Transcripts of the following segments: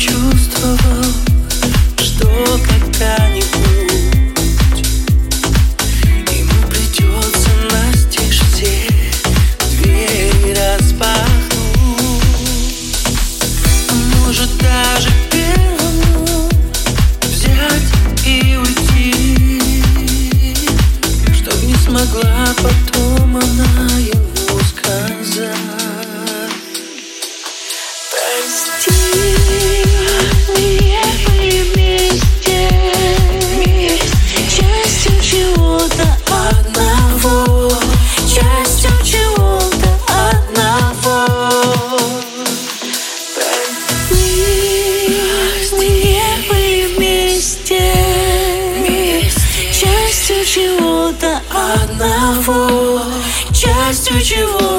чувствовал, что когда-нибудь Ему придется настежь все двери распахнуть. А может даже первому взять и уйти. Чтоб не смогла потом хочу чего.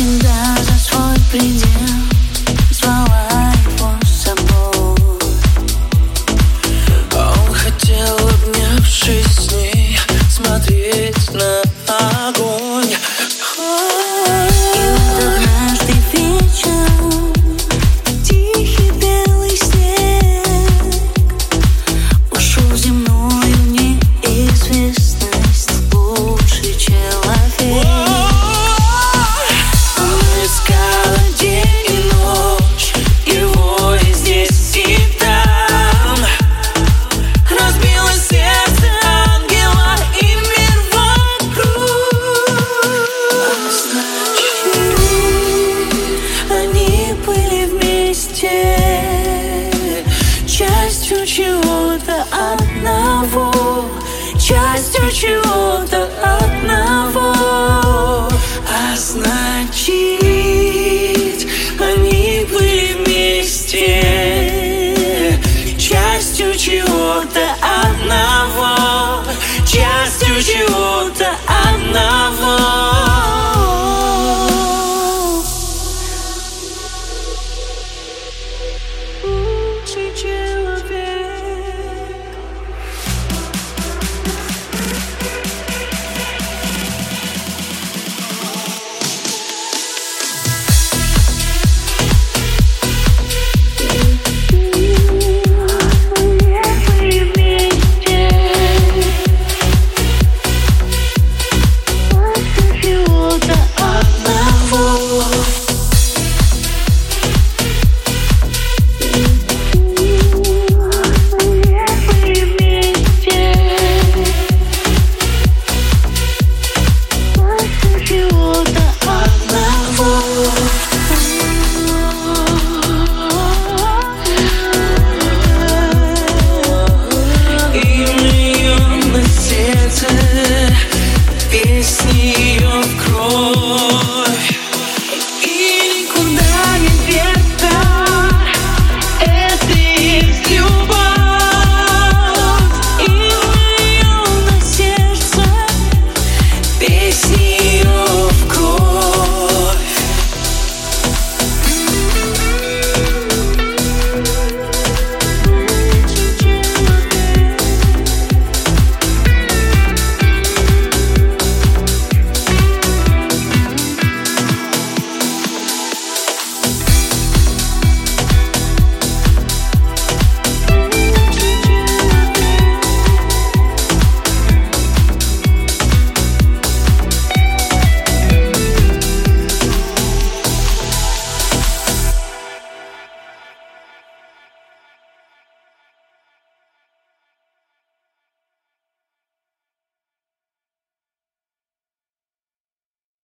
тебя за свой предел будто одного. Частью чего